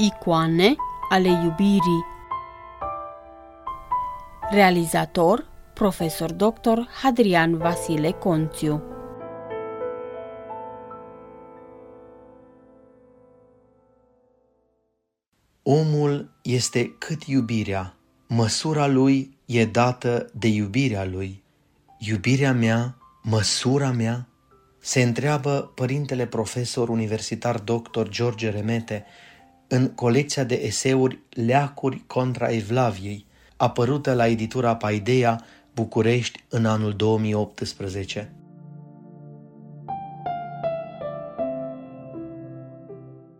Icoane ale iubirii Realizator Profesor Dr. Hadrian Vasile Conțiu Omul este cât iubirea, măsura lui e dată de iubirea lui. Iubirea mea, măsura mea, se întreabă părintele profesor universitar dr. George Remete în colecția de eseuri Leacuri contra Evlaviei, apărută la editura Paideia, București, în anul 2018.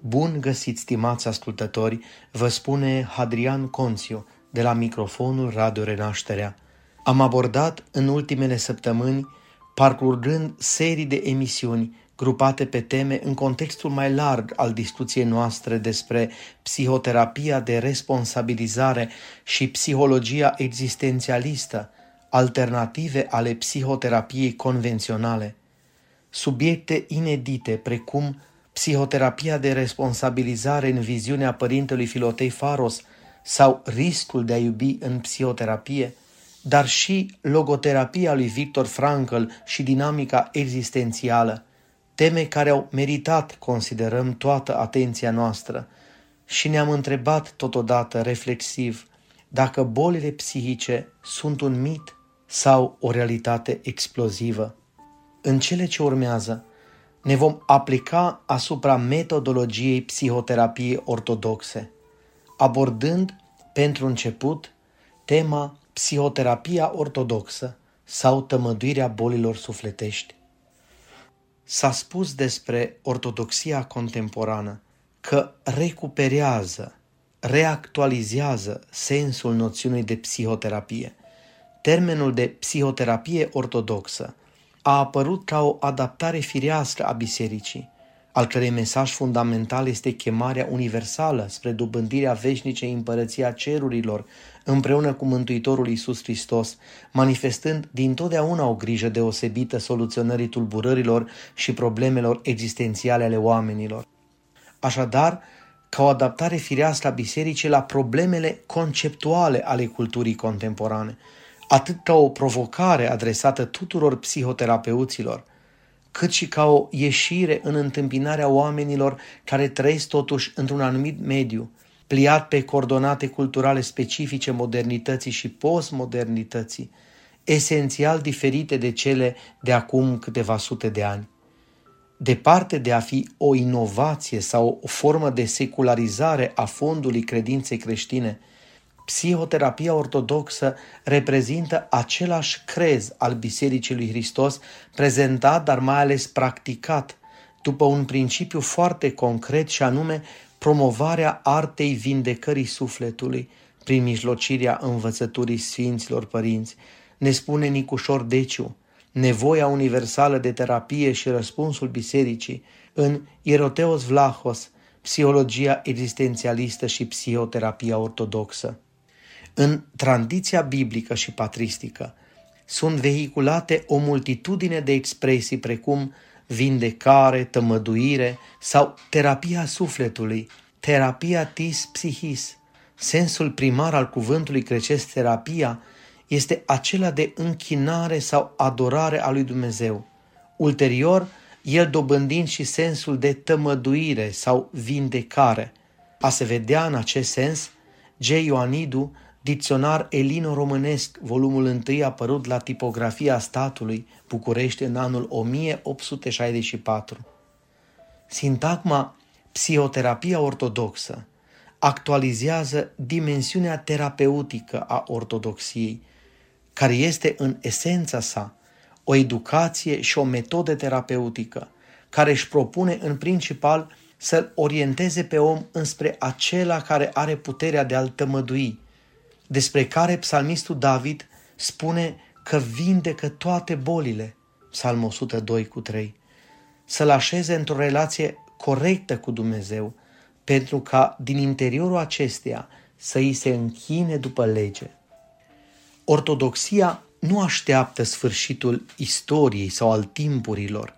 Bun găsit, stimați ascultători, vă spune Hadrian Conțiu de la microfonul Radio Renașterea. Am abordat în ultimele săptămâni, parcurgând serii de emisiuni grupate pe teme în contextul mai larg al discuției noastre despre psihoterapia de responsabilizare și psihologia existențialistă, alternative ale psihoterapiei convenționale. Subiecte inedite precum psihoterapia de responsabilizare în viziunea părintelui Filotei Faros sau riscul de a iubi în psihoterapie, dar și logoterapia lui Victor Frankl și dinamica existențială – teme care au meritat, considerăm, toată atenția noastră și ne-am întrebat totodată reflexiv dacă bolile psihice sunt un mit sau o realitate explozivă. În cele ce urmează, ne vom aplica asupra metodologiei psihoterapiei ortodoxe, abordând, pentru început, tema psihoterapia ortodoxă sau tămăduirea bolilor sufletești. S-a spus despre ortodoxia contemporană că recuperează, reactualizează sensul noțiunii de psihoterapie. Termenul de psihoterapie ortodoxă a apărut ca o adaptare firească a bisericii, al cărei mesaj fundamental este chemarea universală spre dobândirea veșnicei împărăția cerurilor împreună cu Mântuitorul Iisus Hristos, manifestând dintotdeauna o grijă deosebită soluționării tulburărilor și problemelor existențiale ale oamenilor. Așadar, ca o adaptare firească a bisericii la problemele conceptuale ale culturii contemporane, atât ca o provocare adresată tuturor psihoterapeuților, cât și ca o ieșire în întâmpinarea oamenilor care trăiesc totuși într-un anumit mediu, pliat pe coordonate culturale specifice modernității și postmodernității, esențial diferite de cele de acum câteva sute de ani. Departe de a fi o inovație sau o formă de secularizare a fondului credinței creștine, psihoterapia ortodoxă reprezintă același crez al Bisericii lui Hristos, prezentat, dar mai ales practicat, după un principiu foarte concret și anume promovarea artei vindecării sufletului prin mijlocirea învățăturii Sfinților Părinți, ne spune Nicușor Deciu, nevoia universală de terapie și răspunsul bisericii în Ieroteos Vlahos, psihologia existențialistă și psihoterapia ortodoxă. În tradiția biblică și patristică sunt vehiculate o multitudine de expresii precum vindecare, tămăduire sau terapia sufletului, terapia tis psihis. Sensul primar al cuvântului grecesc terapia este acela de închinare sau adorare a lui Dumnezeu. Ulterior, el dobândind și sensul de tămăduire sau vindecare. A se vedea în acest sens, G. Ioanidu Dicționar Elino-Românesc, volumul 1 apărut la tipografia statului București în anul 1864. Sintagma psihoterapia ortodoxă actualizează dimensiunea terapeutică a ortodoxiei, care este în esența sa o educație și o metodă terapeutică care își propune în principal să-l orienteze pe om înspre acela care are puterea de a-l tămădui, despre care psalmistul David spune că vindecă toate bolile, psalmul 102 cu 3, să-l așeze într-o relație corectă cu Dumnezeu, pentru ca din interiorul acesteia să îi se închine după lege. Ortodoxia nu așteaptă sfârșitul istoriei sau al timpurilor.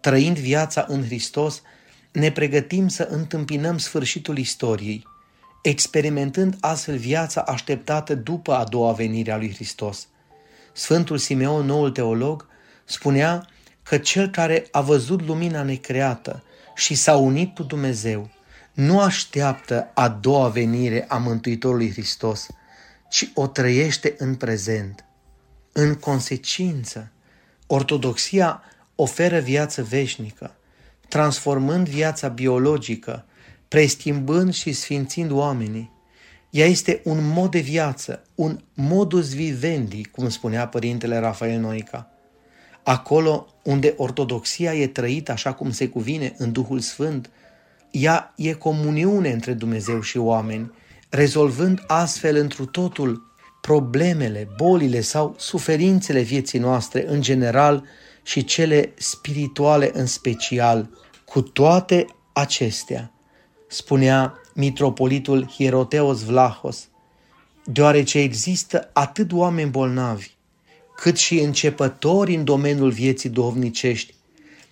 Trăind viața în Hristos, ne pregătim să întâmpinăm sfârșitul istoriei, experimentând astfel viața așteptată după a doua venire a lui Hristos. Sfântul Simeon, noul teolog, spunea că cel care a văzut lumina necreată și s-a unit cu Dumnezeu nu așteaptă a doua venire a Mântuitorului Hristos, ci o trăiește în prezent. În consecință, ortodoxia oferă viață veșnică, transformând viața biologică, preschimbând și sfințind oamenii. Ea este un mod de viață, un modus vivendi, cum spunea părintele Rafael Noica. Acolo unde ortodoxia e trăită așa cum se cuvine în Duhul Sfânt, ea e comuniune între Dumnezeu și oameni, rezolvând astfel întru totul problemele, bolile sau suferințele vieții noastre în general și cele spirituale în special. Cu toate acestea, spunea mitropolitul Hieroteos Vlahos, deoarece există atât oameni bolnavi, cât și începători în domeniul vieții duhovnicești,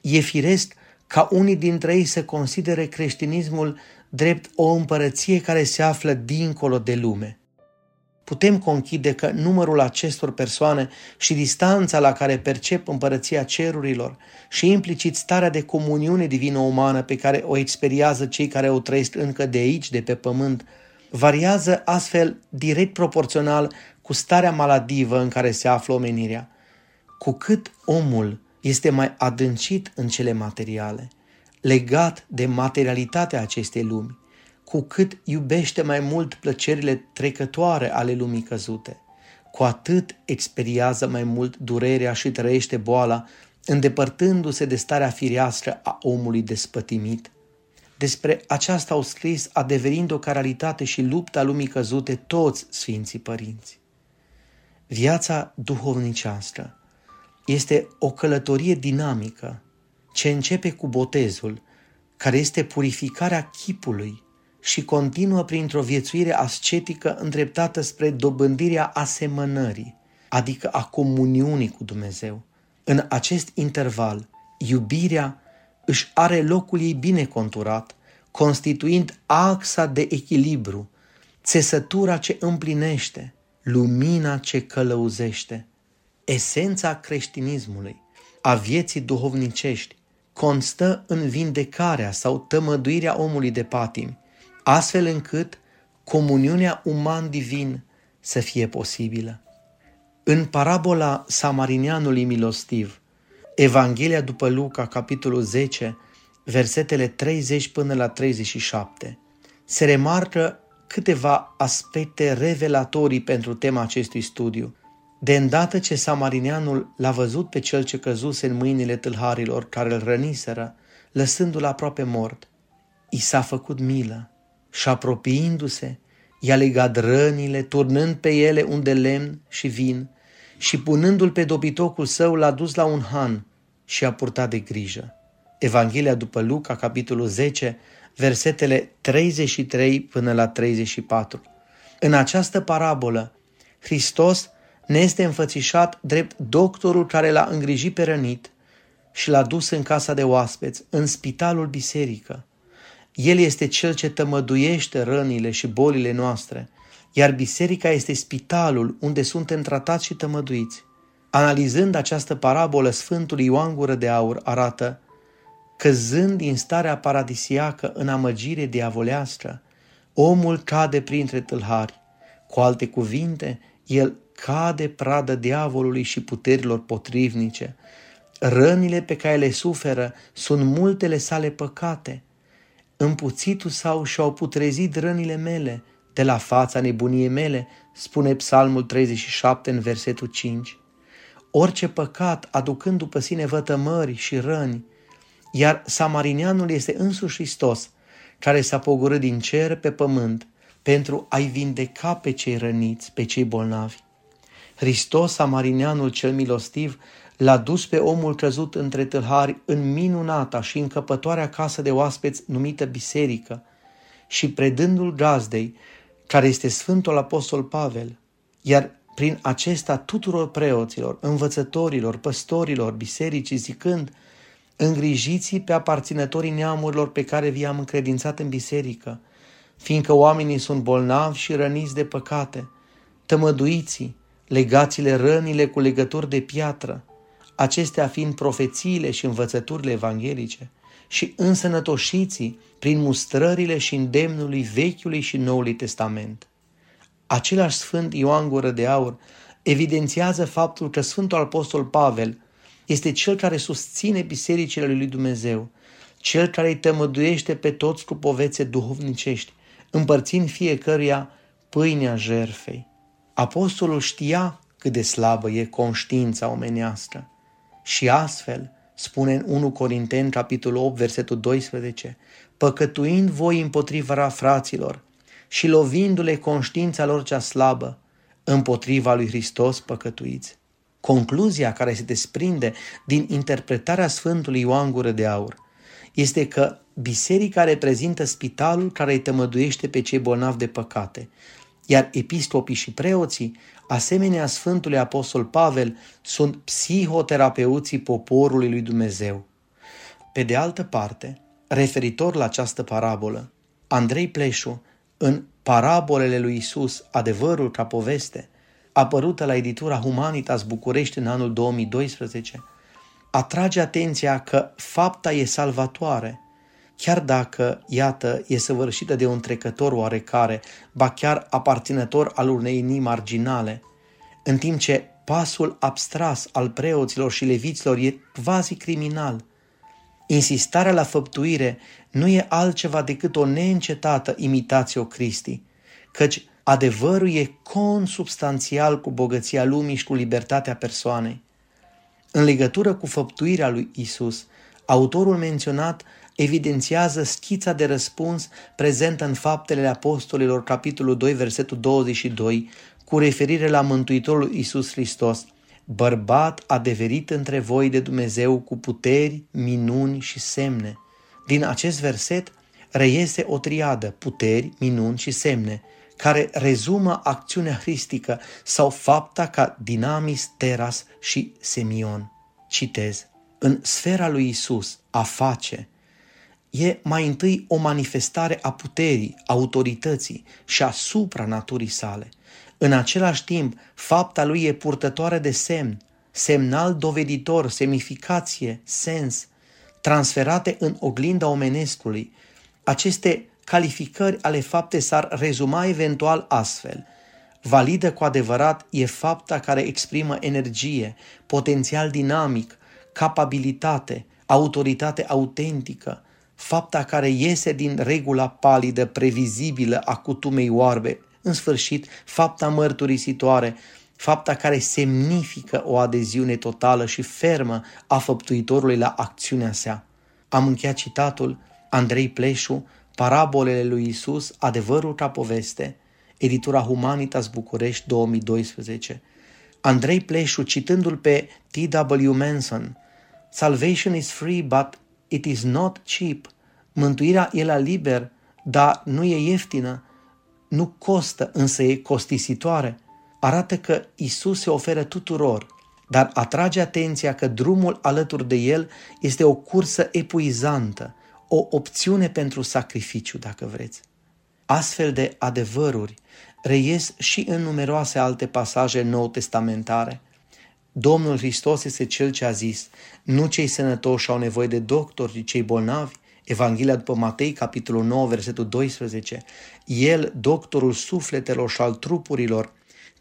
e firesc ca unii dintre ei să considere creștinismul drept o împărăție care se află dincolo de lume. Putem conchide că numărul acestor persoane și distanța la care percep împărăția cerurilor și implicit starea de comuniune divină-umană pe care o experiază cei care o trăiesc încă de aici, de pe pământ, variază astfel direct proporțional cu starea maladivă în care se află omenirea. Cu cât omul este mai adâncit în cele materiale, legat de materialitatea acestei lumi, cu cât iubește mai mult plăcerile trecătoare ale lumii căzute, cu atât experiază mai mult durerea și trăiește boala, îndepărtându-se de starea fireastră a omului despătimit. Despre aceasta au scris, adeverind o caralitate și lupta lumii căzute, toți Sfinții Părinți. Viața duhovnicească este o călătorie dinamică ce începe cu botezul, care este purificarea chipului și continuă printr-o viețuire ascetică îndreptată spre dobândirea asemănării, adică a comuniunii cu Dumnezeu. În acest interval, iubirea își are locul ei bine conturat, constituind axa de echilibru, țesătura ce împlinește, lumina ce călăuzește. Esența creștinismului, a vieții duhovnicești, constă în vindecarea sau tămăduirea omului de patimi, astfel încât comuniunea uman-divin să fie posibilă. În parabola Samarinianului milostiv, Evanghelia după Luca, capitolul 10, versetele 30 până la 37, se remarcă câteva aspecte revelatorii pentru tema acestui studiu. De îndată ce Samarinianul l-a văzut pe cel ce căzuse în mâinile tâlharilor care îl răniseră, lăsându-l aproape mort, i s-a făcut milă și apropiindu-se, i-a legat rănile, turnând pe ele un de lemn și vin și punându-l pe dobitocul său l-a dus la un han și a purtat de grijă. Evanghelia după Luca, capitolul 10, versetele 33 până la 34. În această parabolă, Hristos ne este înfățișat drept doctorul care l-a îngrijit pe rănit și l-a dus în casa de oaspeți, în spitalul biserică. El este cel ce tămăduiește rănile și bolile noastre, iar biserica este spitalul unde suntem tratați și tămăduiți. Analizând această parabolă, Sfântul Ioan Gură de Aur arată Căzând din starea paradisiacă în amăgire diavolească, omul cade printre tâlhari. Cu alte cuvinte, el cade pradă diavolului și puterilor potrivnice. Rănile pe care le suferă sunt multele sale păcate. Împuțitul sau și-au putrezit rănile mele, de la fața nebuniei mele, spune Psalmul 37 în versetul 5. Orice păcat aducând după sine vătămări și răni, iar Samarinianul este însuși Hristos, care s-a pogorât din cer pe pământ pentru a-i vindeca pe cei răniți, pe cei bolnavi. Hristos, Samarinianul cel milostiv, l-a dus pe omul căzut între tâlhari în minunata și încăpătoarea casă de oaspeți numită biserică și predându-l gazdei, care este Sfântul Apostol Pavel, iar prin acesta tuturor preoților, învățătorilor, păstorilor, bisericii, zicând – îngrijiți pe aparținătorii neamurilor pe care vi-am încredințat în biserică, fiindcă oamenii sunt bolnavi și răniți de păcate, tămăduiți legați-le rănile cu legături de piatră, acestea fiind profețiile și învățăturile evanghelice, și însănătoșiții prin mustrările și îndemnului Vechiului și Noului Testament. Același Sfânt Ioan Gură de Aur evidențiază faptul că Sfântul Apostol Pavel este cel care susține bisericile lui Dumnezeu, cel care îi tămăduiește pe toți cu povețe duhovnicești, împărțind fiecăruia pâinea jerfei. Apostolul știa cât de slabă e conștiința omenească și astfel, spune în 1 Corinteni, capitolul 8, versetul 12, păcătuind voi împotriva fraților și lovindu-le conștiința lor cea slabă, împotriva lui Hristos păcătuiți. Concluzia care se desprinde din interpretarea Sfântului Ioan Gură de Aur este că biserica reprezintă spitalul care îi tămăduiește pe cei bolnavi de păcate, iar episcopii și preoții, asemenea Sfântului Apostol Pavel, sunt psihoterapeuții poporului lui Dumnezeu. Pe de altă parte, referitor la această parabolă, Andrei Pleșu, în Parabolele lui Isus, adevărul ca poveste, apărută la editura Humanitas București în anul 2012, atrage atenția că fapta e salvatoare – chiar dacă, iată, e săvârșită de un trecător oarecare, ba chiar aparținător al unei inimi marginale, în timp ce pasul abstras al preoților și leviților e quasi criminal. Insistarea la făptuire nu e altceva decât o neîncetată imitație o Cristi, căci adevărul e consubstanțial cu bogăția lumii și cu libertatea persoanei. În legătură cu făptuirea lui Isus, autorul menționat evidențiază schița de răspuns prezentă în Faptele Apostolilor, capitolul 2, versetul 22, cu referire la Mântuitorul Iisus Hristos, bărbat adeverit între voi de Dumnezeu cu puteri, minuni și semne. Din acest verset reiese o triadă, puteri, minuni și semne, care rezumă acțiunea hristică sau fapta ca dinamis, teras și semion. Citez. În sfera lui Isus, a face, e mai întâi o manifestare a puterii, autorității și a supranaturii sale. În același timp, fapta lui e purtătoare de semn, semnal doveditor, semificație, sens, transferate în oglinda omenescului. Aceste calificări ale fapte s-ar rezuma eventual astfel. Validă cu adevărat e fapta care exprimă energie, potențial dinamic, capabilitate, autoritate autentică, fapta care iese din regula palidă, previzibilă a cutumei oarbe, în sfârșit, fapta mărturisitoare, fapta care semnifică o adeziune totală și fermă a făptuitorului la acțiunea sa. Am încheiat citatul Andrei Pleșu, Parabolele lui Isus, adevărul ca poveste, editura Humanitas București 2012. Andrei Pleșu, citându-l pe T.W. Manson, Salvation is free, but it is not cheap. Mântuirea e la liber, dar nu e ieftină, nu costă, însă e costisitoare. Arată că Isus se oferă tuturor, dar atrage atenția că drumul alături de el este o cursă epuizantă, o opțiune pentru sacrificiu, dacă vreți. Astfel de adevăruri reies și în numeroase alte pasaje nou testamentare – Domnul Hristos este Cel ce a zis, nu cei sănătoși au nevoie de doctori, ci cei bolnavi. Evanghelia după Matei, capitolul 9, versetul 12. El, doctorul sufletelor și al trupurilor,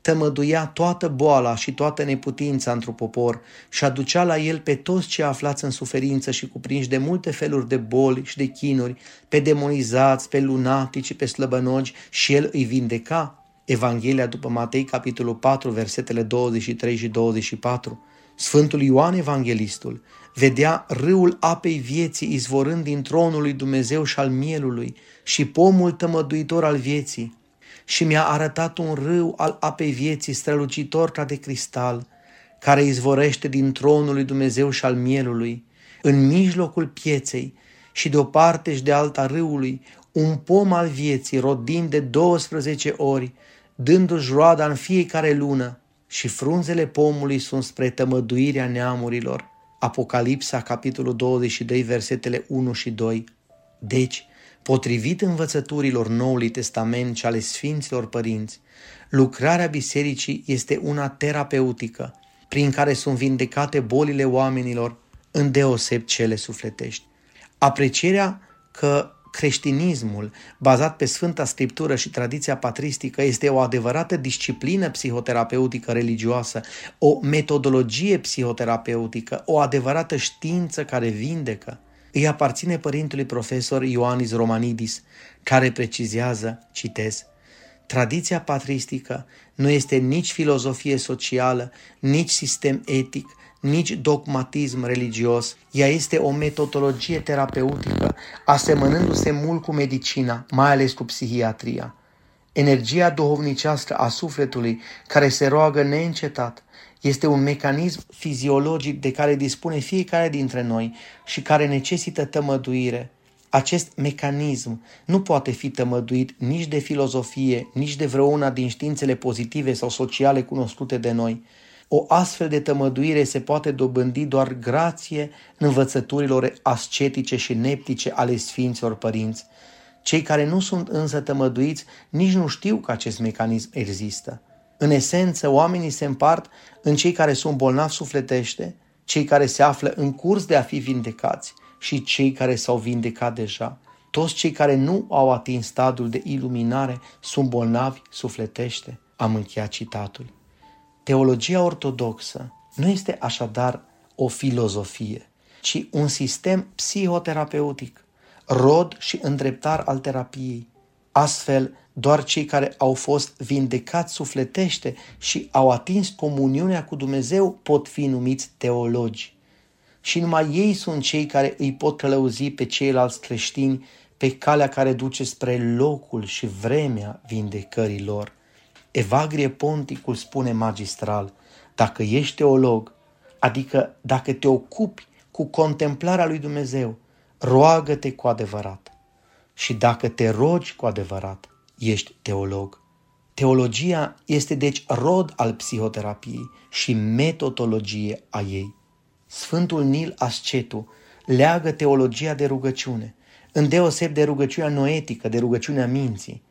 tămăduia toată boala și toată neputința într-un popor și aducea la el pe toți cei aflați în suferință și cuprinși de multe feluri de boli și de chinuri, pe demonizați, pe lunatici, pe slăbănogi și el îi vindeca. Evanghelia după Matei, capitolul 4, versetele 23 și 24. Sfântul Ioan Evanghelistul vedea râul apei vieții izvorând din tronul lui Dumnezeu și al mielului și pomul tămăduitor al vieții și mi-a arătat un râu al apei vieții strălucitor ca de cristal, care izvorește din tronul lui Dumnezeu și al mielului, în mijlocul pieței și de o parte și de alta râului, un pom al vieții rodind de 12 ori dându-și roada în fiecare lună și frunzele pomului sunt spre tămăduirea neamurilor. Apocalipsa, capitolul 22, versetele 1 și 2. Deci, potrivit învățăturilor Noului Testament și ale Sfinților Părinți, lucrarea bisericii este una terapeutică, prin care sunt vindecate bolile oamenilor, îndeoseb cele sufletești. Aprecierea că creștinismul, bazat pe Sfânta Scriptură și tradiția patristică, este o adevărată disciplină psihoterapeutică religioasă, o metodologie psihoterapeutică, o adevărată știință care vindecă, îi aparține părintului profesor Ioanis Romanidis, care precizează, citez, Tradiția patristică nu este nici filozofie socială, nici sistem etic, nici dogmatism religios. Ea este o metodologie terapeutică, asemănându-se mult cu medicina, mai ales cu psihiatria. Energia duhovnicească a sufletului, care se roagă neîncetat, este un mecanism fiziologic de care dispune fiecare dintre noi și care necesită tămăduire. Acest mecanism nu poate fi tămăduit nici de filozofie, nici de vreuna din științele pozitive sau sociale cunoscute de noi. O astfel de tămăduire se poate dobândi doar grație învățăturilor ascetice și neptice ale Sfinților Părinți. Cei care nu sunt însă tămăduiți nici nu știu că acest mecanism există. În esență, oamenii se împart în cei care sunt bolnavi sufletește, cei care se află în curs de a fi vindecați și cei care s-au vindecat deja. Toți cei care nu au atins stadiul de iluminare sunt bolnavi sufletește. Am încheiat citatul. Teologia ortodoxă nu este așadar o filozofie, ci un sistem psihoterapeutic, rod și îndreptar al terapiei. Astfel, doar cei care au fost vindecați sufletește și au atins comuniunea cu Dumnezeu pot fi numiți teologi. Și numai ei sunt cei care îi pot călăuzi pe ceilalți creștini pe calea care duce spre locul și vremea vindecării lor. Evagrie Ponticul spune magistral, dacă ești teolog, adică dacă te ocupi cu contemplarea lui Dumnezeu, roagă-te cu adevărat. Și dacă te rogi cu adevărat, ești teolog. Teologia este deci rod al psihoterapiei și metodologie a ei. Sfântul Nil Ascetu leagă teologia de rugăciune, îndeoseb de rugăciunea noetică, de rugăciunea minții.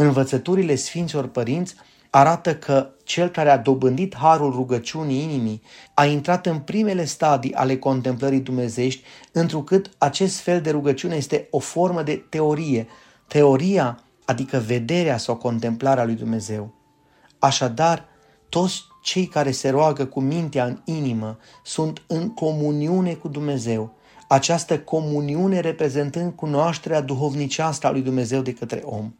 Învățăturile Sfinților Părinți arată că cel care a dobândit harul rugăciunii inimii a intrat în primele stadii ale contemplării dumnezești, întrucât acest fel de rugăciune este o formă de teorie, teoria adică vederea sau contemplarea lui Dumnezeu. Așadar, toți cei care se roagă cu mintea în inimă sunt în comuniune cu Dumnezeu, această comuniune reprezentând cunoașterea duhovnicească a lui Dumnezeu de către om.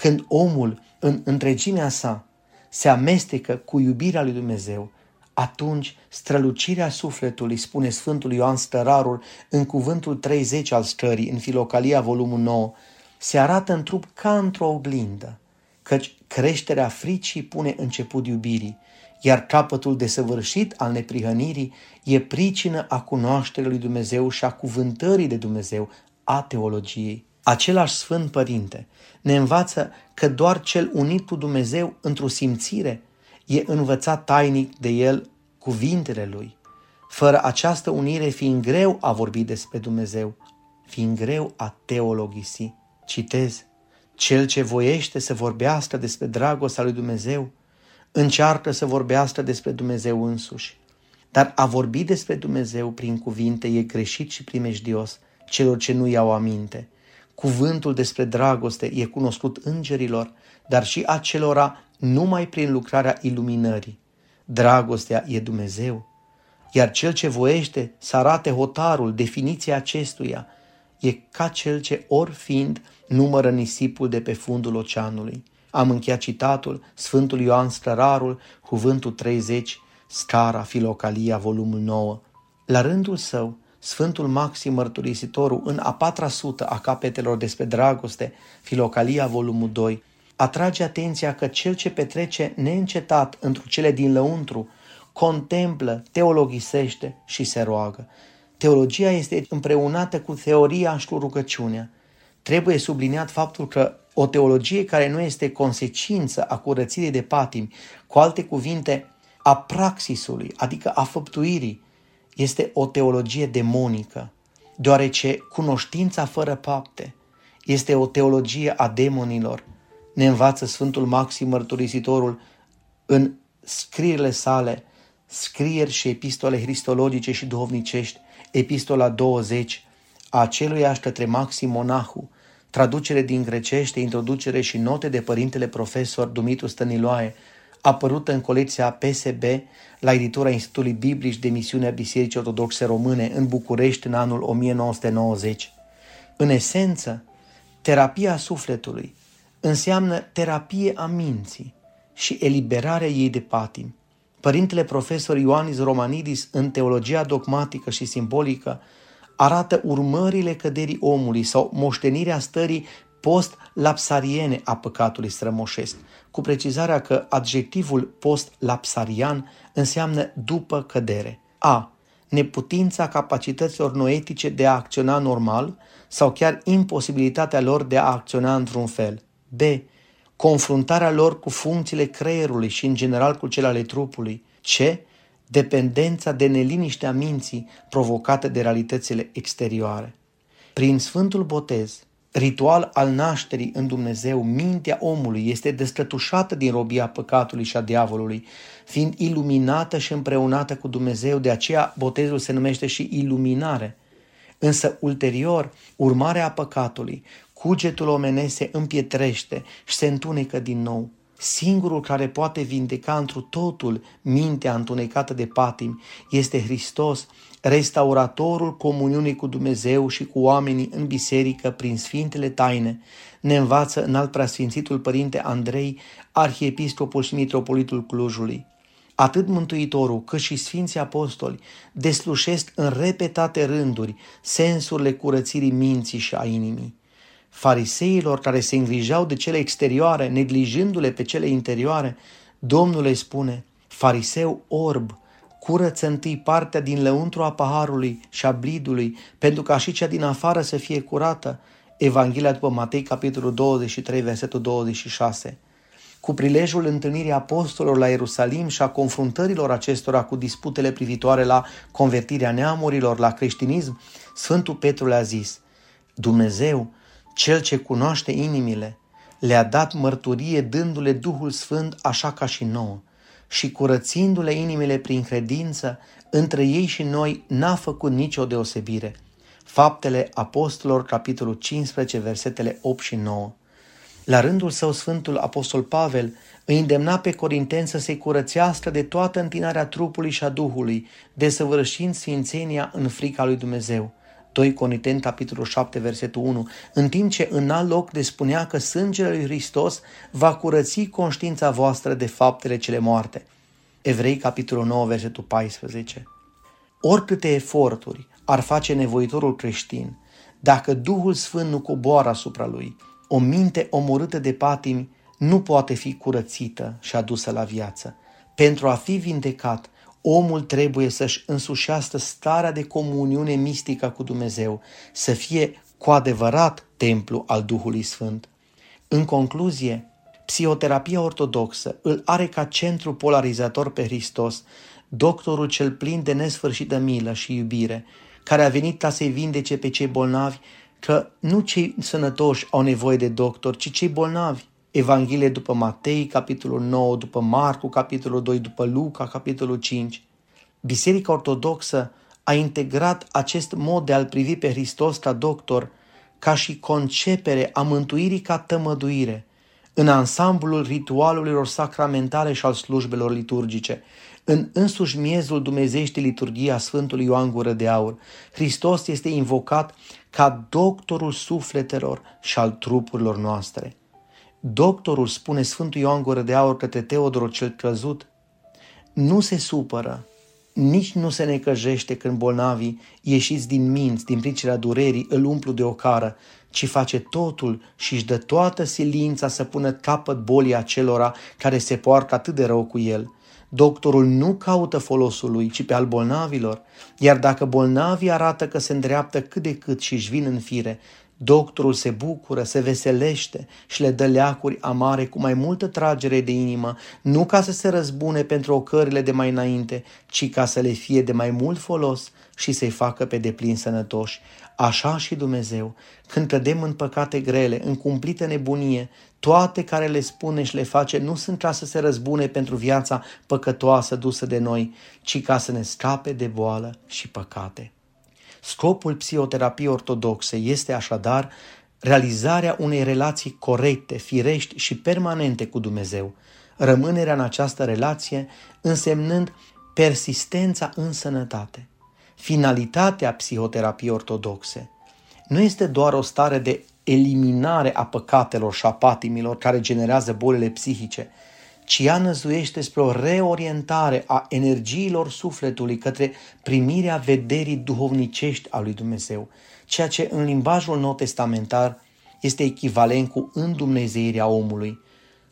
Când omul, în întregimea sa, se amestecă cu iubirea lui Dumnezeu, atunci strălucirea sufletului, spune Sfântul Ioan Stărarul în cuvântul 30 al stării, în Filocalia, volumul 9, se arată în trup ca într-o oglindă, căci creșterea fricii pune început iubirii, iar capătul desăvârșit al neprihănirii e pricină a cunoașterii lui Dumnezeu și a cuvântării de Dumnezeu, a teologiei. Același Sfânt Părinte ne învață că doar cel unit cu Dumnezeu într-o simțire e învățat tainic de el cuvintele lui. Fără această unire fiind greu a vorbi despre Dumnezeu, fiind greu a teologisi. Citez, cel ce voiește să vorbească despre dragostea lui Dumnezeu, încearcă să vorbească despre Dumnezeu însuși. Dar a vorbi despre Dumnezeu prin cuvinte e greșit și primejdios celor ce nu iau aminte. Cuvântul despre dragoste e cunoscut îngerilor, dar și acelora numai prin lucrarea iluminării. Dragostea e Dumnezeu, iar cel ce voiește să arate hotarul, definiția acestuia, e ca cel ce ori fiind numără nisipul de pe fundul oceanului. Am încheiat citatul Sfântul Ioan Scărarul, cuvântul 30, Scara, Filocalia, volumul 9. La rândul său, Sfântul Maxim Mărturisitorul, în a patra sută a capetelor despre dragoste, Filocalia, volumul 2, atrage atenția că cel ce petrece neîncetat într cele din lăuntru, contemplă, teologisește și se roagă. Teologia este împreunată cu teoria și cu rugăciunea. Trebuie subliniat faptul că o teologie care nu este consecință a curățirii de patimi, cu alte cuvinte, a praxisului, adică a făptuirii, este o teologie demonică, deoarece cunoștința fără fapte este o teologie a demonilor. Ne învață Sfântul Maxim Mărturisitorul în scrierile sale, scrieri și epistole cristologice și duhovnicești, epistola 20, a aceluiași către Maxim Monahu, traducere din grecește, introducere și note de părintele profesor Dumitru Stăniloae, apărută în colecția PSB la editura Institutului Biblic de Misiunea Bisericii Ortodoxe Române în București în anul 1990. În esență, terapia sufletului înseamnă terapie a minții și eliberarea ei de patim. Părintele profesor Ioanis Romanidis, în teologia dogmatică și simbolică, arată urmările căderii omului sau moștenirea stării post-lapsariene a păcatului strămoșesc, cu precizarea că adjectivul post-lapsarian înseamnă după cădere. A. Neputința capacităților noetice de a acționa normal sau chiar imposibilitatea lor de a acționa într-un fel. B. Confruntarea lor cu funcțiile creierului și în general cu cele ale trupului. C dependența de neliniștea minții provocată de realitățile exterioare. Prin Sfântul Botez, ritual al nașterii în Dumnezeu, mintea omului este descătușată din robia păcatului și a diavolului, fiind iluminată și împreunată cu Dumnezeu, de aceea botezul se numește și iluminare. Însă ulterior, urmarea păcatului, cugetul omenesc se împietrește și se întunecă din nou. Singurul care poate vindeca întru totul mintea întunecată de patim este Hristos, restauratorul comuniunii cu Dumnezeu și cu oamenii în biserică prin sfintele taine, ne învață în alt preasfințitul părinte Andrei, arhiepiscopul și mitropolitul Clujului. Atât Mântuitorul cât și Sfinții Apostoli deslușesc în repetate rânduri sensurile curățirii minții și a inimii fariseilor care se îngrijau de cele exterioare, neglijându-le pe cele interioare, Domnul îi spune, fariseu orb, curăță întâi partea din lăuntru a paharului și a blidului, pentru ca și cea din afară să fie curată. Evanghelia după Matei, capitolul 23, versetul 26. Cu prilejul întâlnirii apostolilor la Ierusalim și a confruntărilor acestora cu disputele privitoare la convertirea neamurilor, la creștinism, Sfântul Petru le-a zis, Dumnezeu cel ce cunoaște inimile le-a dat mărturie dându-le Duhul Sfânt așa ca și nouă și curățindu-le inimile prin credință, între ei și noi n-a făcut nicio deosebire. Faptele Apostolilor, capitolul 15, versetele 8 și 9. La rândul său, Sfântul Apostol Pavel îi îndemna pe Corinteni să se curățească de toată întinarea trupului și a Duhului, desăvârșind sfințenia în frica lui Dumnezeu. 2 Coniteni, capitolul 7, versetul 1, în timp ce în alt loc de spunea că sângele lui Hristos va curăți conștiința voastră de faptele cele moarte. Evrei, capitolul 9, versetul 14. Oricâte eforturi ar face nevoitorul creștin, dacă Duhul Sfânt nu coboară asupra lui, o minte omorâtă de patimi nu poate fi curățită și adusă la viață. Pentru a fi vindecat, Omul trebuie să-și însușească starea de comuniune mistică cu Dumnezeu, să fie cu adevărat templu al Duhului Sfânt. În concluzie, psihoterapia ortodoxă îl are ca centru polarizator pe Hristos, doctorul cel plin de nesfârșită milă și iubire, care a venit ca să-i vindece pe cei bolnavi, că nu cei sănătoși au nevoie de doctor, ci cei bolnavi. Evanghelie după Matei, capitolul 9, după Marcu, capitolul 2, după Luca, capitolul 5. Biserica Ortodoxă a integrat acest mod de a-L privi pe Hristos ca doctor ca și concepere a mântuirii ca tămăduire în ansamblul ritualurilor sacramentale și al slujbelor liturgice, în însuși miezul dumnezeieștii liturghia Sfântului Ioan Gură de Aur, Hristos este invocat ca doctorul sufletelor și al trupurilor noastre. Doctorul, spune Sfântul Ioan Gură de Aur către Teodor cel căzut, nu se supără, nici nu se necăjește când bolnavii, ieșiți din minți, din pricina durerii, îl umplu de ocară, ci face totul și își dă toată silința să pună capăt bolii acelora care se poartă atât de rău cu el. Doctorul nu caută folosul lui, ci pe al bolnavilor, iar dacă bolnavii arată că se îndreaptă cât de cât și își vin în fire, Doctorul se bucură, se veselește și le dă leacuri amare cu mai multă tragere de inimă, nu ca să se răzbune pentru ocările de mai înainte, ci ca să le fie de mai mult folos și să-i facă pe deplin sănătoși. Așa și Dumnezeu, când cădem în păcate grele, în cumplită nebunie, toate care le spune și le face nu sunt ca să se răzbune pentru viața păcătoasă dusă de noi, ci ca să ne scape de boală și păcate. Scopul psihoterapiei ortodoxe este așadar realizarea unei relații corecte, firești și permanente cu Dumnezeu, rămânerea în această relație însemnând persistența în sănătate. Finalitatea psihoterapiei ortodoxe nu este doar o stare de eliminare a păcatelor și a patimilor care generează bolile psihice, ci ea năzuiește spre o reorientare a energiilor sufletului către primirea vederii duhovnicești a lui Dumnezeu, ceea ce în limbajul nou testamentar este echivalent cu îndumnezeirea omului.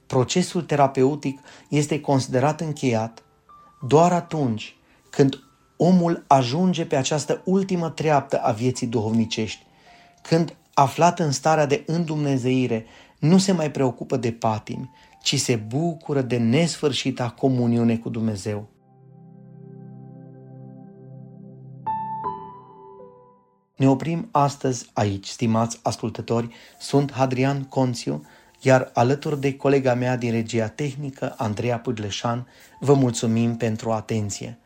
Procesul terapeutic este considerat încheiat doar atunci când omul ajunge pe această ultimă treaptă a vieții duhovnicești, când, aflat în starea de îndumnezeire, nu se mai preocupă de patimi, ci se bucură de nesfârșita comuniune cu Dumnezeu. Ne oprim astăzi aici, stimați ascultători. Sunt Hadrian Conțiu, iar alături de colega mea din regia tehnică, Andreea Pudleșan, vă mulțumim pentru atenție.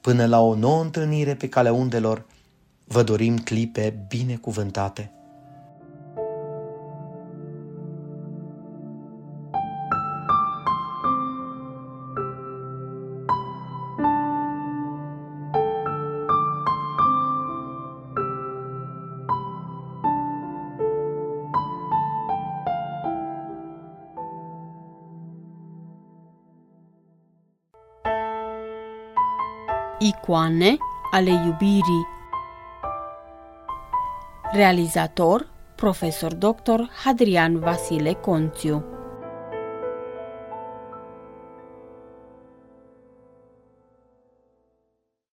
Până la o nouă întâlnire pe calea undelor, vă dorim clipe binecuvântate. Icoane ale iubirii Realizator Profesor Dr. Hadrian Vasile Conțiu